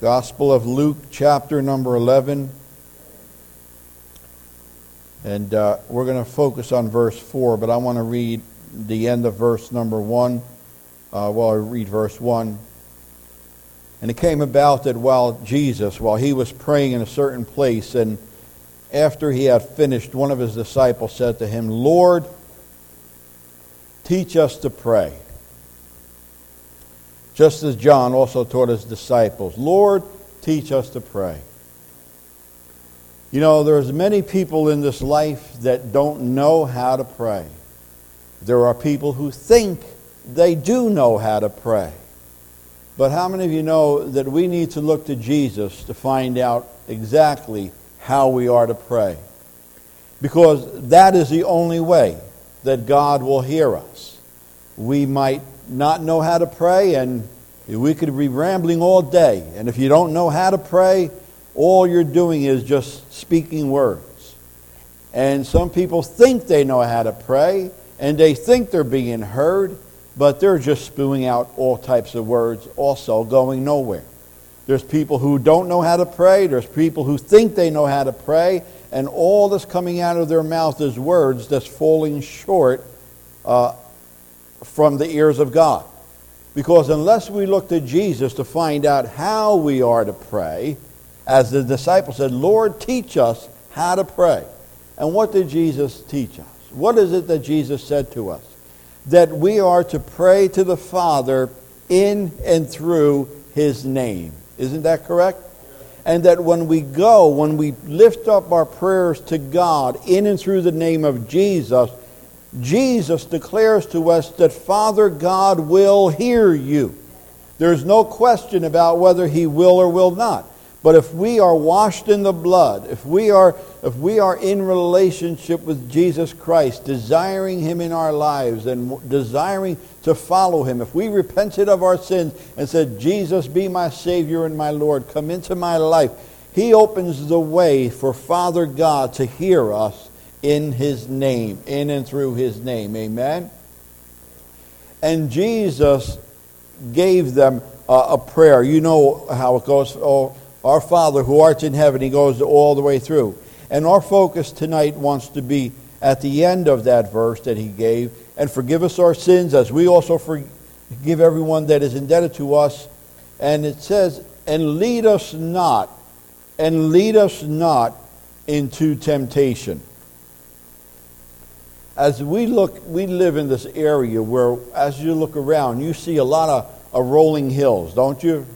Gospel of Luke, chapter number 11. And uh, we're going to focus on verse 4, but I want to read the end of verse number 1. Uh, well, I read verse 1. And it came about that while Jesus, while he was praying in a certain place, and after he had finished, one of his disciples said to him, Lord, teach us to pray. Just as John also taught his disciples, Lord, teach us to pray. You know, there's many people in this life that don't know how to pray. There are people who think they do know how to pray. But how many of you know that we need to look to Jesus to find out exactly how we are to pray? Because that is the only way that God will hear us. We might not know how to pray, and we could be rambling all day. And if you don't know how to pray, all you're doing is just speaking words. And some people think they know how to pray, and they think they're being heard, but they're just spewing out all types of words, also going nowhere. There's people who don't know how to pray, there's people who think they know how to pray, and all that's coming out of their mouth is words that's falling short uh, from the ears of God. Because unless we look to Jesus to find out how we are to pray, as the disciple said, Lord, teach us how to pray. And what did Jesus teach us? What is it that Jesus said to us? That we are to pray to the Father in and through his name. Isn't that correct? And that when we go, when we lift up our prayers to God in and through the name of Jesus, Jesus declares to us that Father God will hear you. There's no question about whether he will or will not. But if we are washed in the blood, if we are, if we are in relationship with Jesus Christ, desiring him in our lives and desiring to follow him, if we repented of our sins and said, Jesus, be my Savior and my Lord, come into my life, he opens the way for Father God to hear us in his name, in and through his name. Amen? And Jesus gave them a prayer. You know how it goes. Oh, our Father who art in heaven, he goes all the way through. And our focus tonight wants to be at the end of that verse that he gave. And forgive us our sins as we also forgive everyone that is indebted to us. And it says, and lead us not, and lead us not into temptation as we look, we live in this area where, as you look around, you see a lot of, of rolling hills, don't you?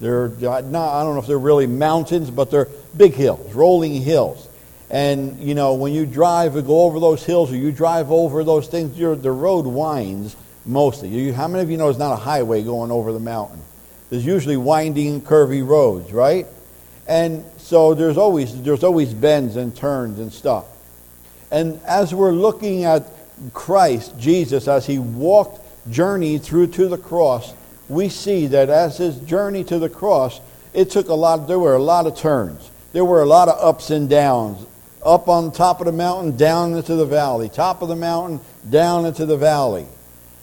They're not, I don't know if they're really mountains, but they're big hills, rolling hills. And, you know, when you drive or go over those hills or you drive over those things, the road winds mostly. You, how many of you know it's not a highway going over the mountain? There's usually winding, curvy roads, right? And so there's always, there's always bends and turns and stuff. And as we're looking at Christ, Jesus, as he walked, journeyed through to the cross, we see that as his journey to the cross, it took a lot, there were a lot of turns. There were a lot of ups and downs. Up on top of the mountain, down into the valley. Top of the mountain, down into the valley.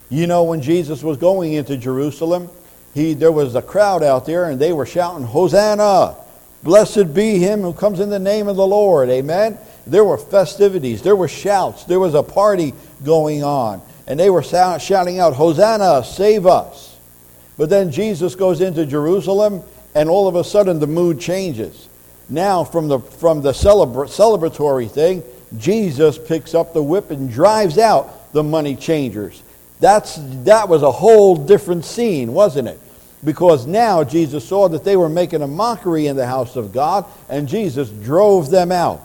You know, when Jesus was going into Jerusalem, he, there was a crowd out there and they were shouting, Hosanna! Blessed be him who comes in the name of the Lord. Amen. There were festivities, there were shouts, there was a party going on. And they were shouting out, Hosanna, save us. But then Jesus goes into Jerusalem, and all of a sudden the mood changes. Now, from the, from the celebra- celebratory thing, Jesus picks up the whip and drives out the money changers. That's, that was a whole different scene, wasn't it? Because now Jesus saw that they were making a mockery in the house of God, and Jesus drove them out.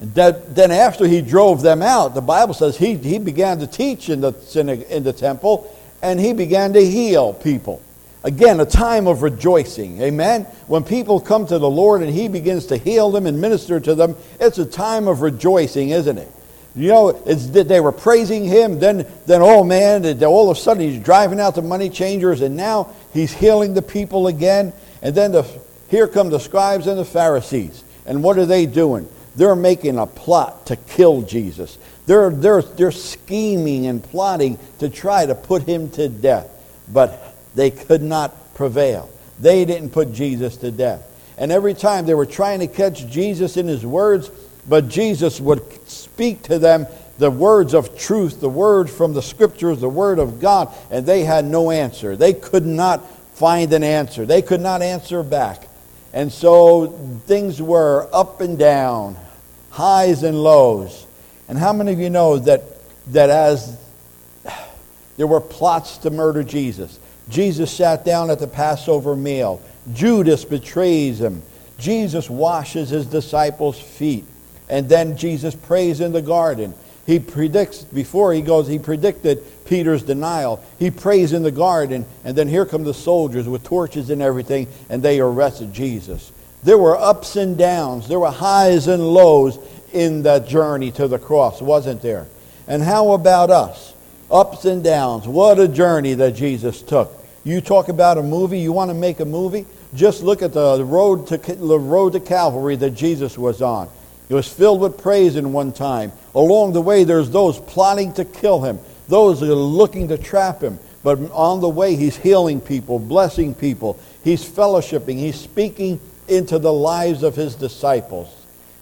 And that, then after he drove them out, the Bible says he, he began to teach in the, in the temple and he began to heal people. Again, a time of rejoicing. Amen? When people come to the Lord and he begins to heal them and minister to them, it's a time of rejoicing, isn't it? You know, it's that they were praising him. Then, then oh man, all of a sudden he's driving out the money changers, and now he's healing the people again. And then the, here come the scribes and the Pharisees. And what are they doing? They're making a plot to kill Jesus. They're, they're, they're scheming and plotting to try to put him to death. But they could not prevail. They didn't put Jesus to death. And every time they were trying to catch Jesus in his words, but Jesus would speak to them the words of truth, the word from the scriptures, the word of God, and they had no answer. They could not find an answer. They could not answer back. And so things were up and down, highs and lows. And how many of you know that, that as there were plots to murder Jesus, Jesus sat down at the Passover meal. Judas betrays him. Jesus washes his disciples' feet. And then Jesus prays in the garden. He predicts, before he goes, he predicted Peter's denial. He prays in the garden, and then here come the soldiers with torches and everything, and they arrested Jesus. There were ups and downs, there were highs and lows in that journey to the cross, wasn't there? And how about us? Ups and downs. What a journey that Jesus took. You talk about a movie, you want to make a movie? Just look at the road to, the road to Calvary that Jesus was on. It was filled with praise in one time. Along the way, there's those plotting to kill him, those that are looking to trap him. But on the way, he's healing people, blessing people. He's fellowshipping. He's speaking into the lives of his disciples.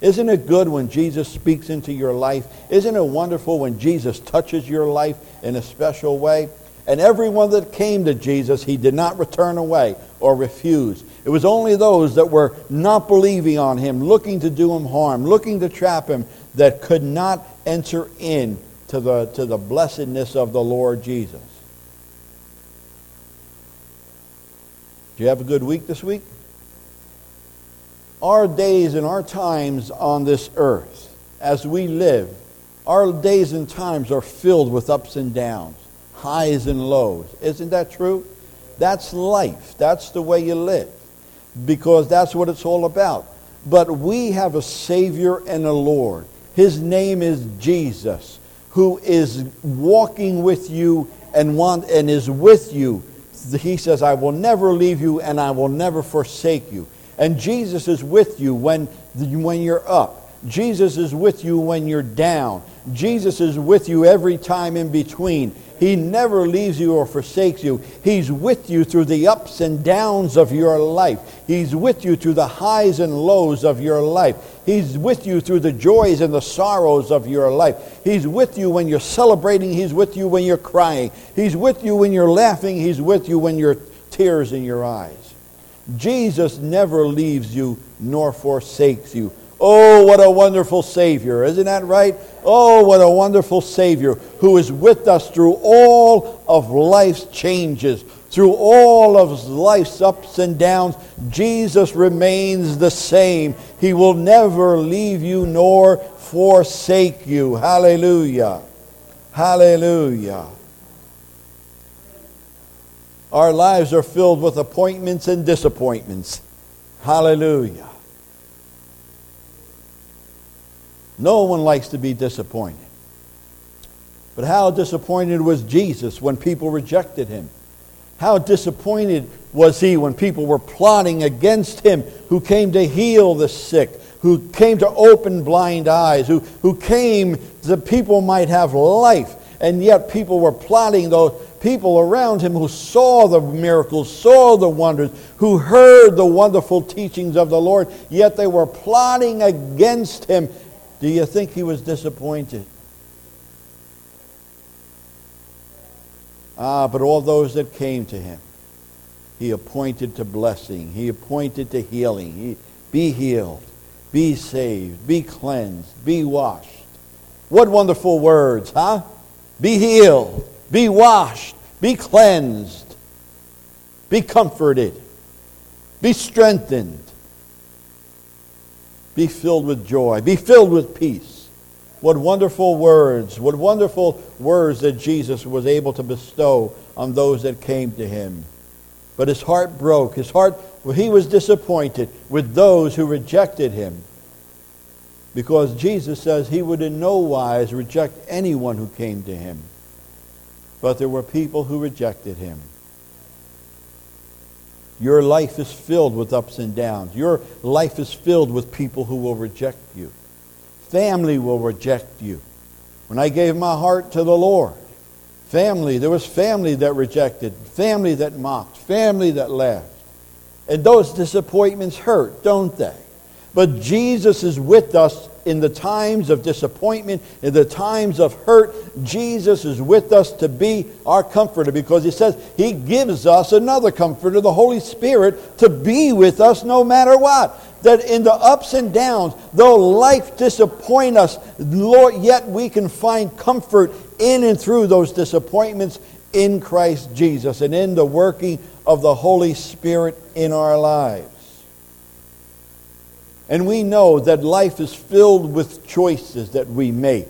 Isn't it good when Jesus speaks into your life? Isn't it wonderful when Jesus touches your life in a special way? And everyone that came to Jesus, he did not return away or refuse. It was only those that were not believing on him, looking to do him harm, looking to trap him, that could not enter in to the, to the blessedness of the Lord Jesus. Do you have a good week this week? Our days and our times on this earth, as we live, our days and times are filled with ups and downs, highs and lows. Isn't that true? That's life. That's the way you live because that's what it's all about. But we have a Savior and a Lord. His name is Jesus, who is walking with you and, want, and is with you. He says, I will never leave you and I will never forsake you. And Jesus is with you when, when you're up. Jesus is with you when you're down. Jesus is with you every time in between. He never leaves you or forsakes you. He's with you through the ups and downs of your life. He's with you through the highs and lows of your life. He's with you through the joys and the sorrows of your life. He's with you when you're celebrating. He's with you when you're crying. He's with you when you're laughing. He's with you when you're tears in your eyes. Jesus never leaves you nor forsakes you. Oh, what a wonderful Savior. Isn't that right? Oh, what a wonderful Savior who is with us through all of life's changes, through all of life's ups and downs. Jesus remains the same. He will never leave you nor forsake you. Hallelujah. Hallelujah. Our lives are filled with appointments and disappointments. Hallelujah. No one likes to be disappointed. But how disappointed was Jesus when people rejected him? How disappointed was he when people were plotting against him who came to heal the sick, who came to open blind eyes, who, who came that people might have life, and yet people were plotting those people around him who saw the miracles, saw the wonders, who heard the wonderful teachings of the Lord, yet they were plotting against him do you think he was disappointed? Ah, but all those that came to him, he appointed to blessing. He appointed to healing. He, be healed. Be saved. Be cleansed. Be washed. What wonderful words, huh? Be healed. Be washed. Be cleansed. Be comforted. Be strengthened. Be filled with joy. Be filled with peace. What wonderful words, what wonderful words that Jesus was able to bestow on those that came to him. But his heart broke. His heart, he was disappointed with those who rejected him. Because Jesus says he would in no wise reject anyone who came to him. But there were people who rejected him. Your life is filled with ups and downs. Your life is filled with people who will reject you. Family will reject you. When I gave my heart to the Lord, family, there was family that rejected, family that mocked, family that laughed. And those disappointments hurt, don't they? But Jesus is with us in the times of disappointment, in the times of hurt. Jesus is with us to be our comforter because he says he gives us another comforter, the Holy Spirit, to be with us no matter what. That in the ups and downs, though life disappoint us, Lord, yet we can find comfort in and through those disappointments in Christ Jesus and in the working of the Holy Spirit in our lives. And we know that life is filled with choices that we make.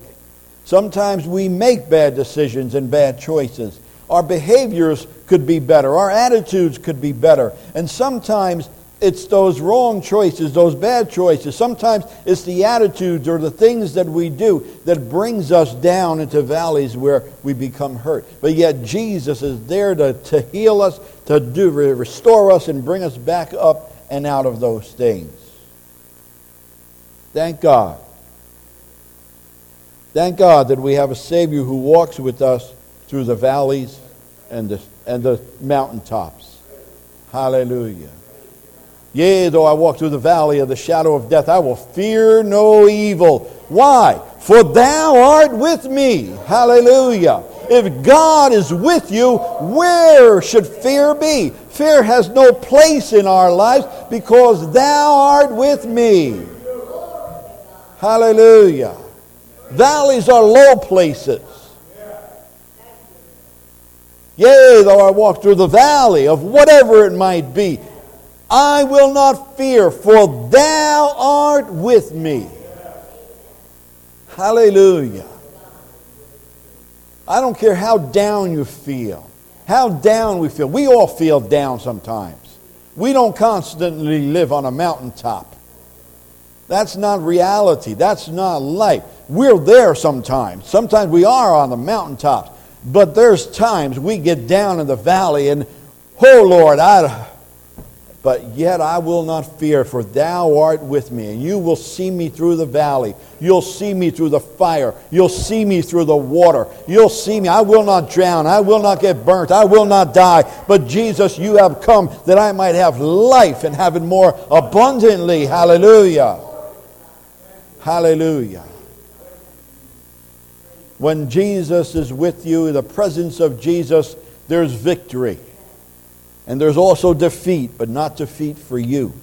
Sometimes we make bad decisions and bad choices. Our behaviors could be better. Our attitudes could be better. And sometimes it's those wrong choices, those bad choices. Sometimes it's the attitudes or the things that we do that brings us down into valleys where we become hurt. But yet Jesus is there to, to heal us, to do, restore us, and bring us back up and out of those things. Thank God. Thank God that we have a Savior who walks with us through the valleys and the, and the mountaintops. Hallelujah. Yea, though I walk through the valley of the shadow of death, I will fear no evil. Why? For thou art with me. Hallelujah. If God is with you, where should fear be? Fear has no place in our lives because thou art with me. Hallelujah. Valleys are low places. Yea, though I walk through the valley of whatever it might be, I will not fear, for thou art with me. Hallelujah. I don't care how down you feel, how down we feel. We all feel down sometimes. We don't constantly live on a mountaintop. That's not reality. That's not life. We're there sometimes. Sometimes we are on the mountaintops. But there's times we get down in the valley and, oh Lord, I, but yet I will not fear, for thou art with me, and you will see me through the valley. You'll see me through the fire. You'll see me through the water. You'll see me. I will not drown. I will not get burnt. I will not die. But Jesus, you have come that I might have life and have it more abundantly. Hallelujah. Hallelujah. When Jesus is with you, the presence of Jesus, there's victory. And there's also defeat, but not defeat for you.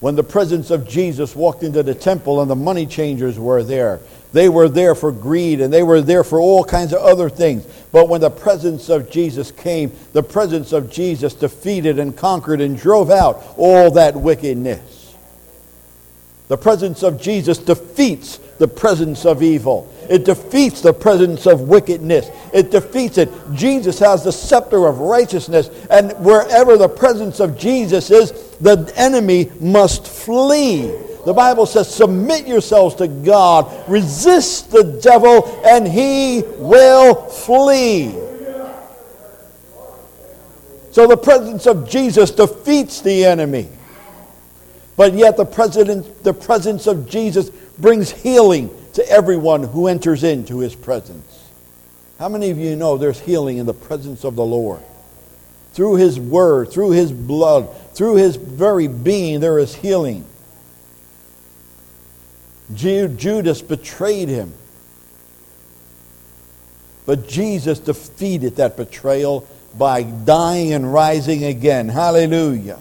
When the presence of Jesus walked into the temple and the money changers were there, they were there for greed and they were there for all kinds of other things. But when the presence of Jesus came, the presence of Jesus defeated and conquered and drove out all that wickedness. The presence of Jesus defeats the presence of evil. It defeats the presence of wickedness. It defeats it. Jesus has the scepter of righteousness, and wherever the presence of Jesus is, the enemy must flee. The Bible says, Submit yourselves to God, resist the devil, and he will flee. So the presence of Jesus defeats the enemy. But yet the, president, the presence of Jesus brings healing to everyone who enters into his presence. How many of you know there's healing in the presence of the Lord? Through his word, through his blood, through his very being, there is healing. Judas betrayed him. But Jesus defeated that betrayal by dying and rising again. Hallelujah.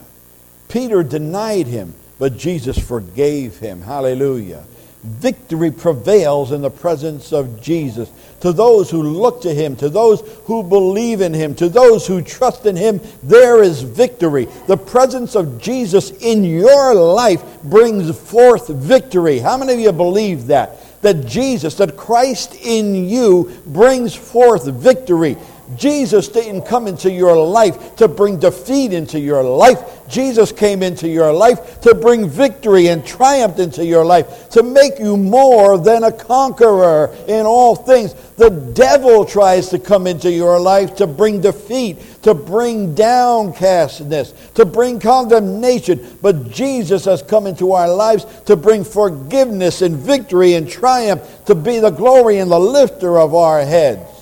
Peter denied him. But Jesus forgave him. Hallelujah. Victory prevails in the presence of Jesus. To those who look to him, to those who believe in him, to those who trust in him, there is victory. The presence of Jesus in your life brings forth victory. How many of you believe that? That Jesus, that Christ in you brings forth victory. Jesus didn't come into your life to bring defeat into your life. Jesus came into your life to bring victory and triumph into your life, to make you more than a conqueror in all things. The devil tries to come into your life to bring defeat, to bring downcastness, to bring condemnation. But Jesus has come into our lives to bring forgiveness and victory and triumph, to be the glory and the lifter of our heads.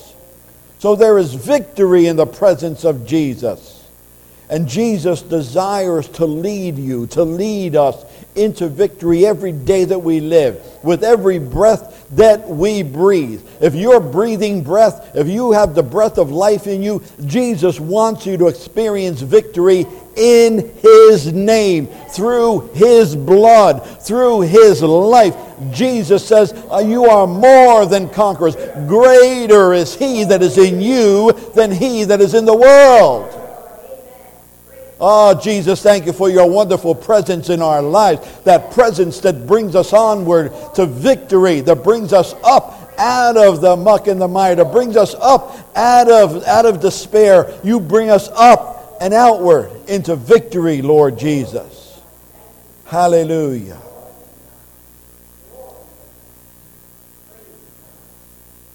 So there is victory in the presence of Jesus. And Jesus desires to lead you, to lead us into victory every day that we live, with every breath that we breathe. If you're breathing breath, if you have the breath of life in you, Jesus wants you to experience victory in His name, through His blood, through His life. Jesus says, uh, You are more than conquerors. Greater is He that is in you than He that is in the world. Oh, Jesus, thank you for your wonderful presence in our lives. That presence that brings us onward to victory, that brings us up out of the muck and the mire, that brings us up out of, out of despair. You bring us up and outward into victory, Lord Jesus. Hallelujah.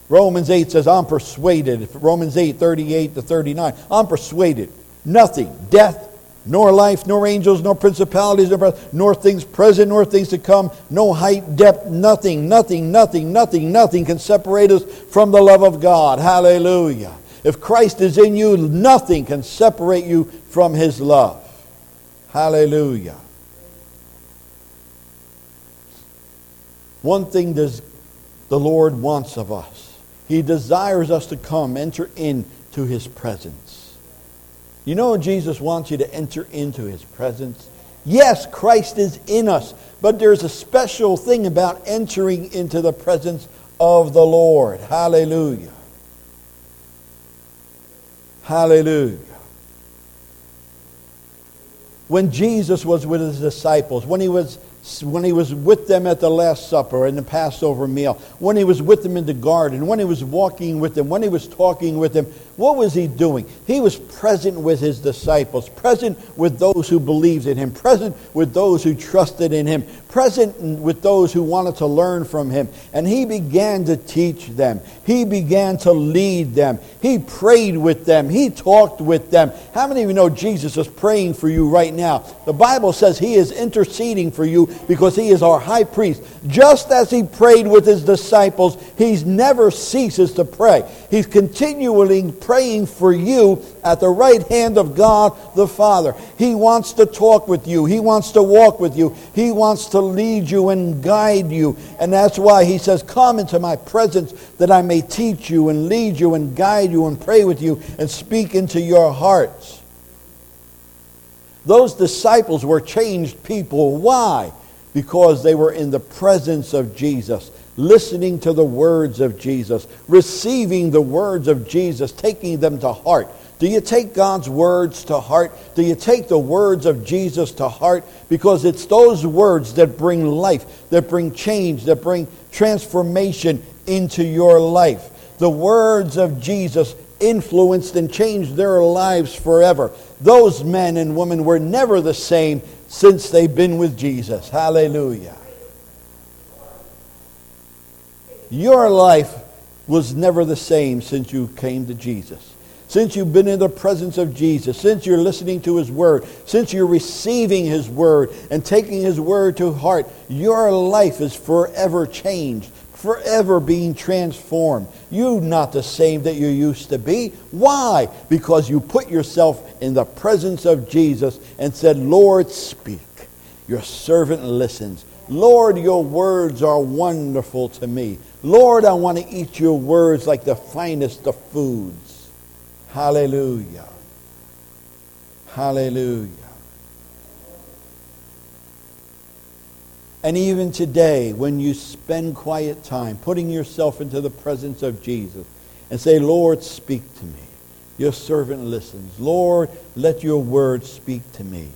Romans 8 says, I'm persuaded. Romans 8, 38 to 39. I'm persuaded. Nothing, death, nor life, nor angels, nor principalities, nor, nor things present, nor things to come, no height, depth, nothing, nothing, nothing, nothing, nothing can separate us from the love of God. Hallelujah. If Christ is in you, nothing can separate you from his love. Hallelujah. One thing does the Lord wants of us. He desires us to come, enter into his presence. You know, Jesus wants you to enter into his presence. Yes, Christ is in us, but there's a special thing about entering into the presence of the Lord. Hallelujah. Hallelujah. When Jesus was with his disciples, when he was when he was with them at the Last Supper and the Passover meal, when he was with them in the garden, when he was walking with them, when he was talking with them, what was he doing? He was present with his disciples, present with those who believed in him, present with those who trusted in him, present with those who wanted to learn from him. And he began to teach them. He began to lead them. He prayed with them. He talked with them. How many of you know Jesus is praying for you right now? The Bible says he is interceding for you because he is our high priest. Just as he prayed with his disciples, he never ceases to pray. He's continually praying for you at the right hand of God the Father. He wants to talk with you. He wants to walk with you. He wants to lead you and guide you. And that's why he says, Come into my presence that I may teach you and lead you and guide you and pray with you and speak into your hearts. Those disciples were changed people. Why? because they were in the presence of Jesus, listening to the words of Jesus, receiving the words of Jesus, taking them to heart. Do you take God's words to heart? Do you take the words of Jesus to heart? Because it's those words that bring life, that bring change, that bring transformation into your life. The words of Jesus influenced and changed their lives forever. Those men and women were never the same since they've been with Jesus. Hallelujah. Your life was never the same since you came to Jesus. Since you've been in the presence of Jesus, since you're listening to His Word, since you're receiving His Word and taking His Word to heart, your life is forever changed forever being transformed. You're not the same that you used to be. Why? Because you put yourself in the presence of Jesus and said, Lord, speak. Your servant listens. Lord, your words are wonderful to me. Lord, I want to eat your words like the finest of foods. Hallelujah. Hallelujah. And even today, when you spend quiet time putting yourself into the presence of Jesus and say, Lord, speak to me. Your servant listens. Lord, let your word speak to me.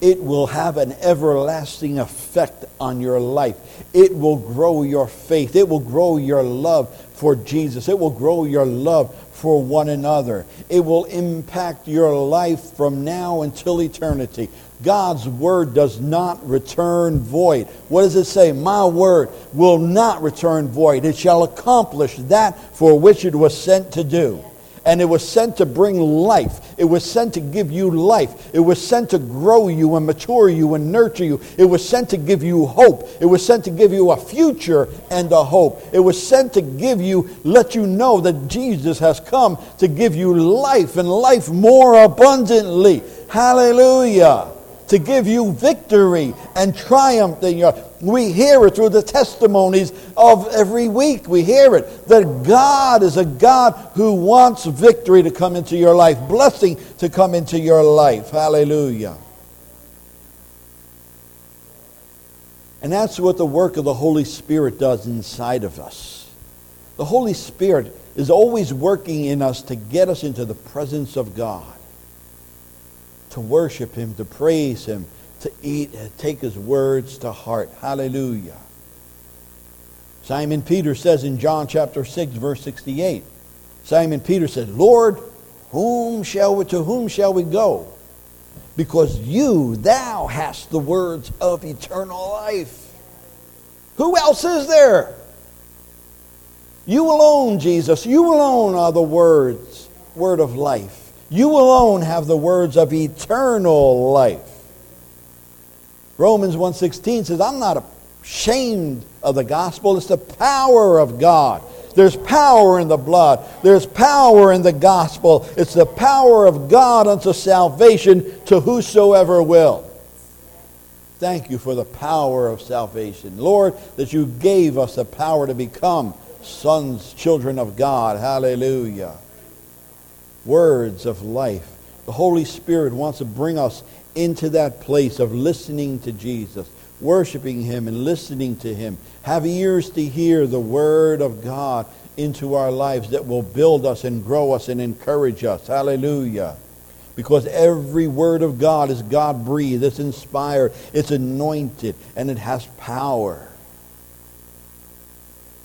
It will have an everlasting effect on your life. It will grow your faith. It will grow your love for Jesus. It will grow your love for one another. It will impact your life from now until eternity. God's word does not return void. What does it say? My word will not return void. It shall accomplish that for which it was sent to do. And it was sent to bring life. It was sent to give you life. It was sent to grow you and mature you and nurture you. It was sent to give you hope. It was sent to give you a future and a hope. It was sent to give you, let you know that Jesus has come to give you life and life more abundantly. Hallelujah. To give you victory and triumph in your we hear it through the testimonies of every week. We hear it that God is a God who wants victory to come into your life, blessing to come into your life. Hallelujah. And that's what the work of the Holy Spirit does inside of us. The Holy Spirit is always working in us to get us into the presence of God, to worship Him, to praise Him, to eat uh, take His words to heart. Hallelujah. Simon Peter says in John chapter 6, verse 68, Simon Peter said, Lord, whom shall we, to whom shall we go? because you, thou hast the words of eternal life. Who else is there? You alone, Jesus, you alone are the words, word of life. You alone have the words of eternal life. Romans 1:16 says, "I'm not ashamed of the gospel. It's the power of God there's power in the blood. There's power in the gospel. It's the power of God unto salvation to whosoever will. Thank you for the power of salvation. Lord, that you gave us the power to become sons, children of God. Hallelujah. Words of life. The Holy Spirit wants to bring us into that place of listening to Jesus worshiping Him and listening to Him. Have ears to hear the Word of God into our lives that will build us and grow us and encourage us. Hallelujah. Because every Word of God is God breathed, it's inspired, it's anointed, and it has power.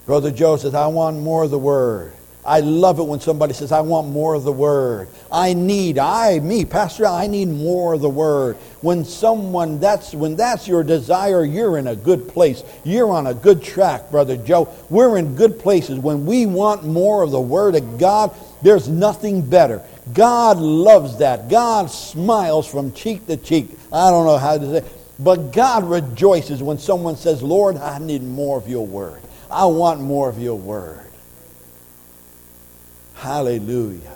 Brother Joe says, I want more of the Word. I love it when somebody says, I want more of the Word. I need, I, me, Pastor, I need more of the Word. When someone, that's, when that's your desire, you're in a good place. You're on a good track, Brother Joe. We're in good places. When we want more of the Word of God, there's nothing better. God loves that. God smiles from cheek to cheek. I don't know how to say but God rejoices when someone says, Lord, I need more of your Word. I want more of your Word. Hallelujah.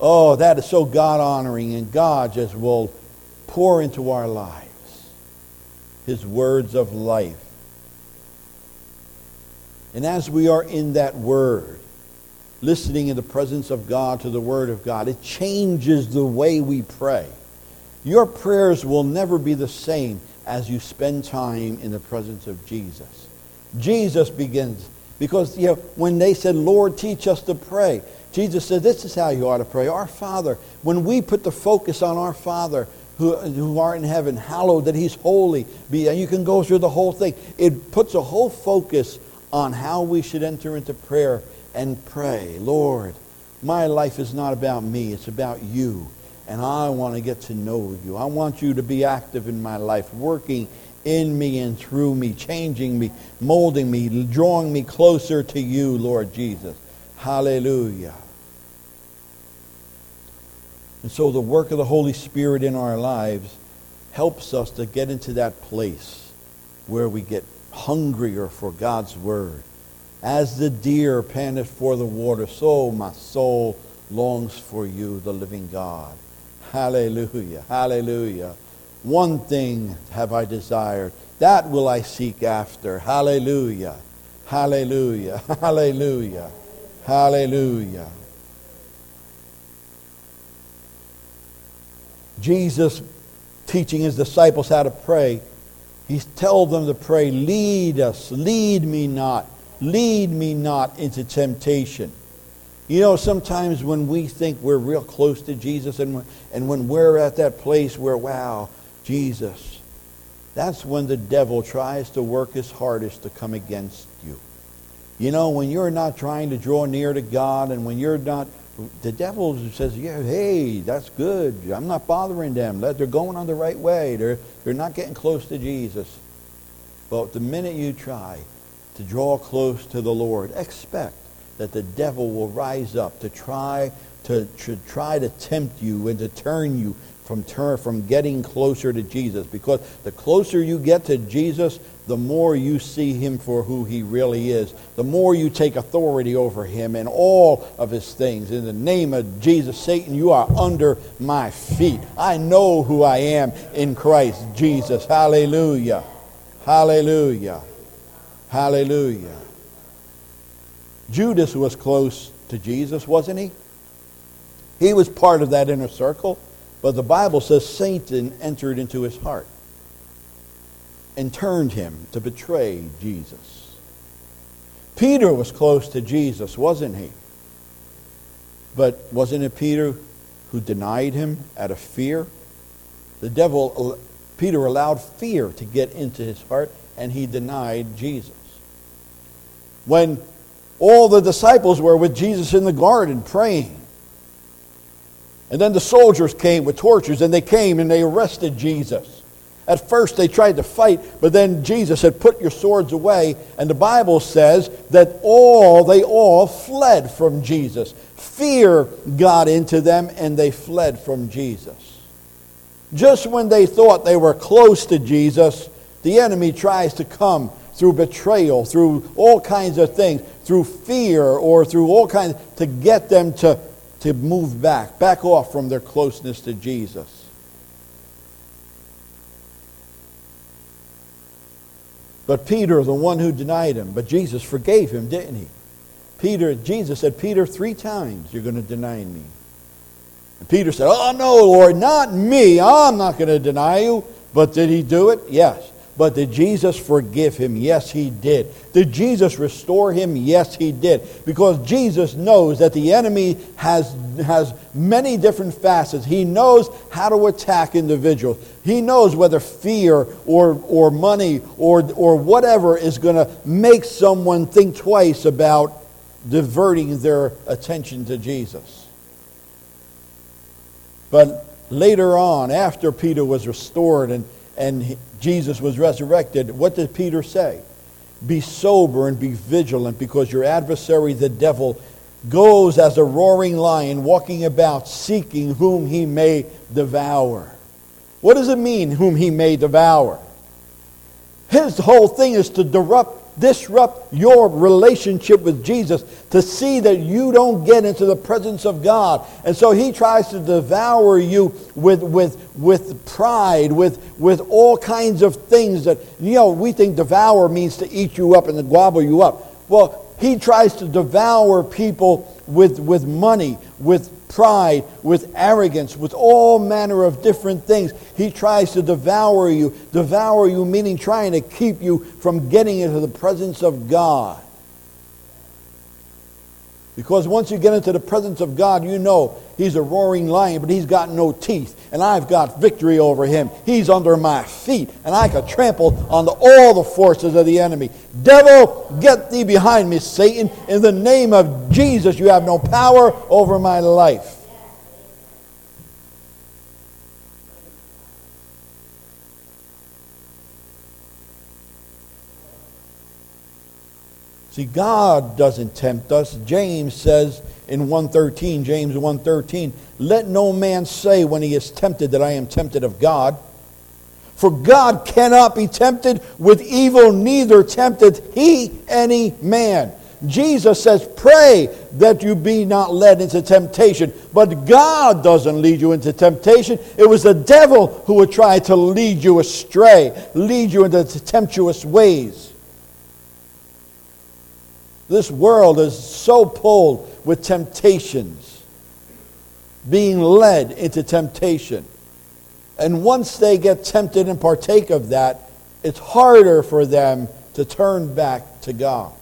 Oh, that is so God honoring, and God just will pour into our lives his words of life. And as we are in that word, listening in the presence of God to the word of God, it changes the way we pray. Your prayers will never be the same as you spend time in the presence of Jesus. Jesus begins because you know, when they said, Lord, teach us to pray, Jesus said, this is how you ought to pray. Our Father, when we put the focus on our Father who, who art in heaven, hallowed that he's holy. Be, you can go through the whole thing. It puts a whole focus on how we should enter into prayer and pray. Lord, my life is not about me. It's about you. And I want to get to know you. I want you to be active in my life, working in me and through me, changing me, molding me, drawing me closer to you, Lord Jesus. Hallelujah. And so the work of the Holy Spirit in our lives helps us to get into that place where we get hungrier for God's word. As the deer panteth for the water, so my soul longs for you, the living God. Hallelujah. Hallelujah. One thing have I desired, that will I seek after. Hallelujah. Hallelujah. Hallelujah. Hallelujah. Jesus teaching his disciples how to pray, he tells them to pray, lead us, lead me not, lead me not into temptation. You know, sometimes when we think we're real close to Jesus and, and when we're at that place where, wow, Jesus. That's when the devil tries to work his hardest to come against you. You know, when you're not trying to draw near to God and when you're not, the devil says, yeah, hey, that's good. I'm not bothering them. They're going on the right way. They're, they're not getting close to Jesus. But the minute you try to draw close to the Lord, expect that the devil will rise up to try to, to try to tempt you and to turn you from, turn, from getting closer to Jesus. Because the closer you get to Jesus, the more you see him for who he really is. The more you take authority over him and all of his things. In the name of Jesus, Satan, you are under my feet. I know who I am in Christ Jesus. Hallelujah. Hallelujah. Hallelujah. Judas was close to Jesus, wasn't he? He was part of that inner circle. But the Bible says Satan entered into his heart and turned him to betray Jesus. Peter was close to Jesus, wasn't he? But wasn't it Peter who denied him out of fear? The devil, Peter allowed fear to get into his heart and he denied Jesus. When all the disciples were with Jesus in the garden praying, and then the soldiers came with torches and they came and they arrested Jesus. At first they tried to fight, but then Jesus said, Put your swords away. And the Bible says that all, they all fled from Jesus. Fear got into them and they fled from Jesus. Just when they thought they were close to Jesus, the enemy tries to come through betrayal, through all kinds of things, through fear or through all kinds to get them to to move back, back off from their closeness to Jesus. But Peter, the one who denied him, but Jesus forgave him, didn't he? Peter, Jesus said, Peter, three times you're going to deny me. And Peter said, Oh, no, Lord, not me. I'm not going to deny you. But did he do it? Yes. But did Jesus forgive him? Yes, he did. Did Jesus restore him? Yes, he did. Because Jesus knows that the enemy has, has many different facets. He knows how to attack individuals. He knows whether fear or, or money or, or whatever is going to make someone think twice about diverting their attention to Jesus. But later on, after Peter was restored and and Jesus was resurrected, what did Peter say? Be sober and be vigilant because your adversary, the devil, goes as a roaring lion walking about seeking whom he may devour. What does it mean, whom he may devour? His whole thing is to disrupt disrupt your relationship with Jesus to see that you don't get into the presence of God. And so he tries to devour you with, with, with pride, with, with all kinds of things that, you know, we think devour means to eat you up and to gobble you up. Well, he tries to devour people with, with money, with pride, with arrogance, with all manner of different things. He tries to devour you. Devour you meaning trying to keep you from getting into the presence of God. Because once you get into the presence of God, you know he's a roaring lion, but he's got no teeth. And I've got victory over him. He's under my feet, and I can trample on the, all the forces of the enemy. Devil, get thee behind me, Satan. In the name of Jesus, you have no power over my life. See, God doesn't tempt us. James says in 113, James 113, let no man say when he is tempted that I am tempted of God. For God cannot be tempted with evil, neither tempteth he any man. Jesus says, pray that you be not led into temptation. But God doesn't lead you into temptation. It was the devil who would try to lead you astray, lead you into temptuous ways. This world is so pulled with temptations, being led into temptation. And once they get tempted and partake of that, it's harder for them to turn back to God.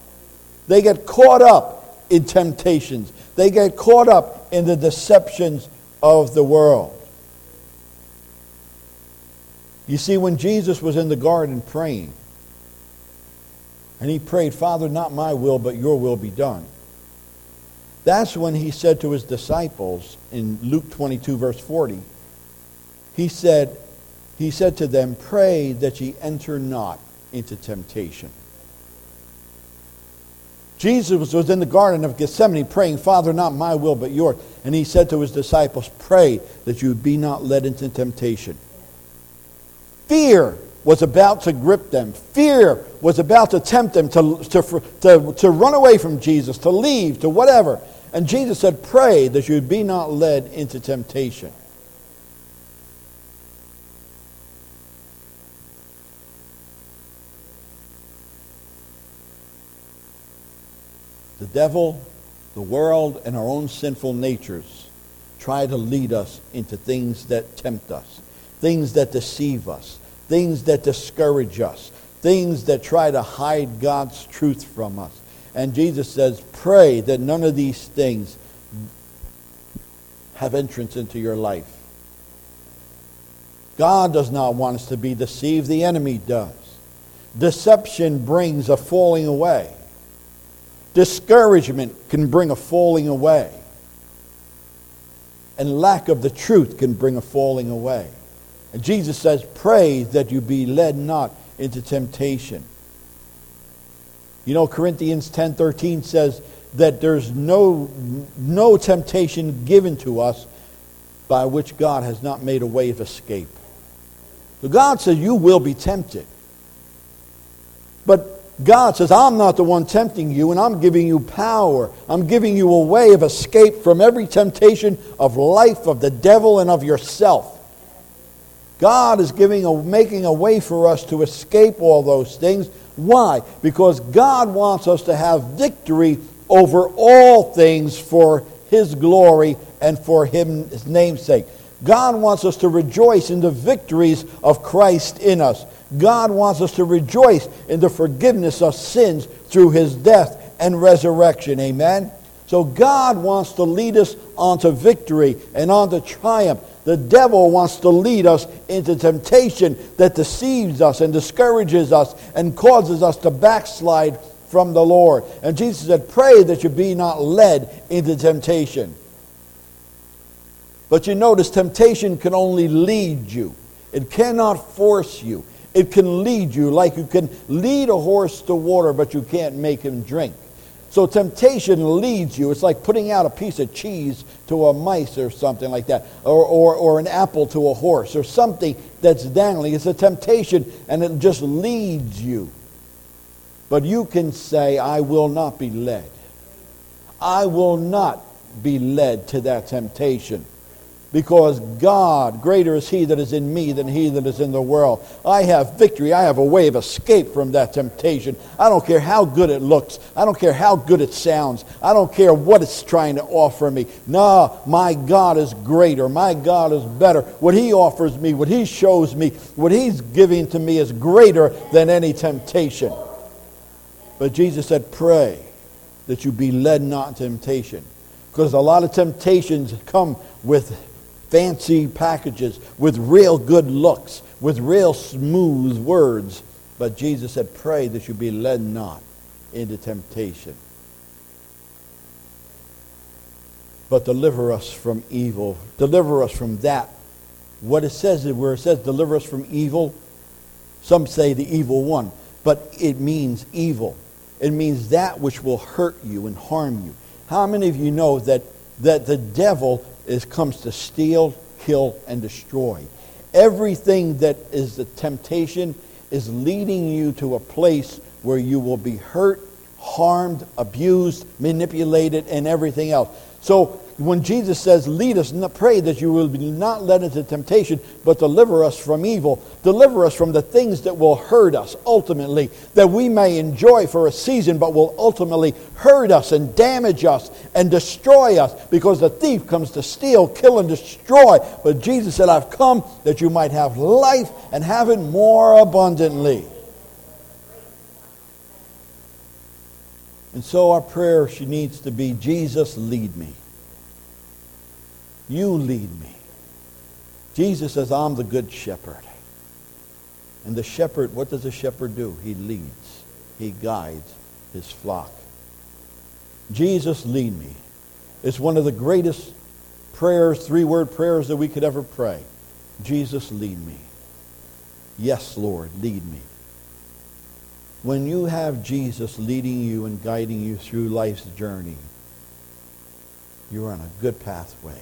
They get caught up in temptations, they get caught up in the deceptions of the world. You see, when Jesus was in the garden praying, and he prayed, Father, not my will, but your will be done. That's when he said to his disciples in Luke 22, verse 40, he said, he said to them, Pray that ye enter not into temptation. Jesus was in the Garden of Gethsemane praying, Father, not my will, but yours. And he said to his disciples, Pray that you be not led into temptation. Fear was about to grip them. Fear was about to tempt them to, to, to, to run away from Jesus, to leave, to whatever. And Jesus said, Pray that you be not led into temptation. The devil, the world, and our own sinful natures try to lead us into things that tempt us, things that deceive us, things that discourage us, things that try to hide God's truth from us. And Jesus says, pray that none of these things have entrance into your life. God does not want us to be deceived. The enemy does. Deception brings a falling away. Discouragement can bring a falling away. And lack of the truth can bring a falling away. And Jesus says, Pray that you be led not into temptation. You know, Corinthians 10:13 says that there's no, no temptation given to us by which God has not made a way of escape. So God says you will be tempted. But God says, I'm not the one tempting you, and I'm giving you power. I'm giving you a way of escape from every temptation of life, of the devil, and of yourself. God is giving a, making a way for us to escape all those things. Why? Because God wants us to have victory over all things for His glory and for Him, His namesake. God wants us to rejoice in the victories of Christ in us. God wants us to rejoice in the forgiveness of sins through his death and resurrection. Amen? So God wants to lead us onto victory and onto triumph. The devil wants to lead us into temptation that deceives us and discourages us and causes us to backslide from the Lord. And Jesus said, Pray that you be not led into temptation. But you notice temptation can only lead you, it cannot force you. It can lead you like you can lead a horse to water, but you can't make him drink. So temptation leads you. It's like putting out a piece of cheese to a mice or something like that, or, or, or an apple to a horse, or something that's dangling. It's a temptation, and it just leads you. But you can say, I will not be led. I will not be led to that temptation because God, greater is He that is in me than He that is in the world. I have victory. I have a way of escape from that temptation. I don't care how good it looks. I don't care how good it sounds. I don't care what it's trying to offer me. No, my God is greater. My God is better. What He offers me, what He shows me, what He's giving to me is greater than any temptation. But Jesus said, Pray that you be led not temptation. Because a lot of temptations come with fancy packages with real good looks, with real smooth words. But Jesus said, Pray that you be led not into temptation. But deliver us from evil. Deliver us from that. What it says, is where it says, deliver us from evil, some say the evil one, but it means evil. It means that which will hurt you and harm you. How many of you know that, that the devil is comes to steal, kill, and destroy. Everything that is the temptation is leading you to a place where you will be hurt, harmed, abused, manipulated, and everything else. So when Jesus says, Lead us, pray that you will be not led into temptation, but deliver us from evil, deliver us from the things that will hurt us ultimately, that we may enjoy for a season, but will ultimately hurt us and damage us and destroy us, because the thief comes to steal, kill, and destroy. But Jesus said, I've come that you might have life and have it more abundantly. And so our prayer she needs to be, Jesus, lead me. You lead me. Jesus says, I'm the good shepherd. And the shepherd, what does a shepherd do? He leads. He guides his flock. Jesus, lead me. It's one of the greatest prayers, three-word prayers that we could ever pray. Jesus, lead me. Yes, Lord, lead me. When you have Jesus leading you and guiding you through life's journey, you're on a good pathway.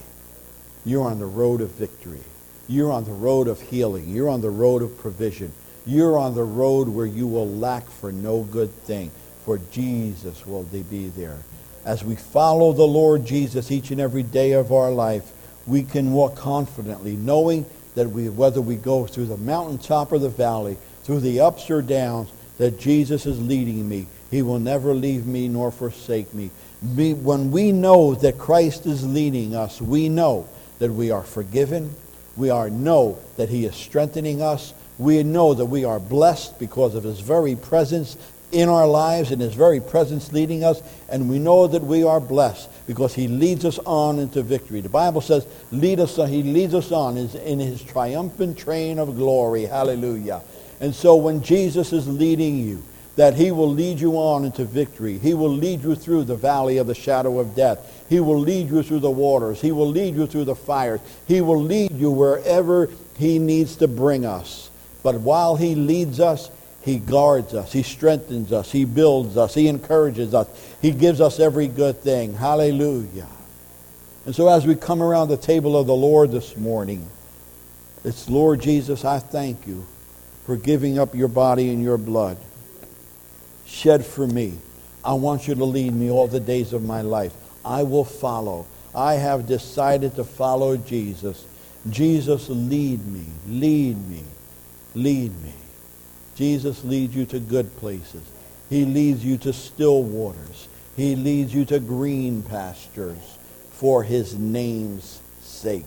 You're on the road of victory. You're on the road of healing. You're on the road of provision. You're on the road where you will lack for no good thing, for Jesus will be there. As we follow the Lord Jesus each and every day of our life, we can walk confidently, knowing that we, whether we go through the mountaintop or the valley, through the ups or downs, that Jesus is leading me. He will never leave me nor forsake me. When we know that Christ is leading us, we know that we are forgiven. We are know that he is strengthening us. We know that we are blessed because of his very presence in our lives and his very presence leading us. And we know that we are blessed because he leads us on into victory. The Bible says, lead us on, he leads us on in his triumphant train of glory. Hallelujah. And so when Jesus is leading you, that he will lead you on into victory. He will lead you through the valley of the shadow of death. He will lead you through the waters. He will lead you through the fires. He will lead you wherever he needs to bring us. But while he leads us, he guards us. He strengthens us. He builds us. He encourages us. He gives us every good thing. Hallelujah. And so as we come around the table of the Lord this morning, it's Lord Jesus, I thank you for giving up your body and your blood shed for me. I want you to lead me all the days of my life. I will follow. I have decided to follow Jesus. Jesus, lead me, lead me, lead me. Jesus leads you to good places. He leads you to still waters. He leads you to green pastures for his name's sake.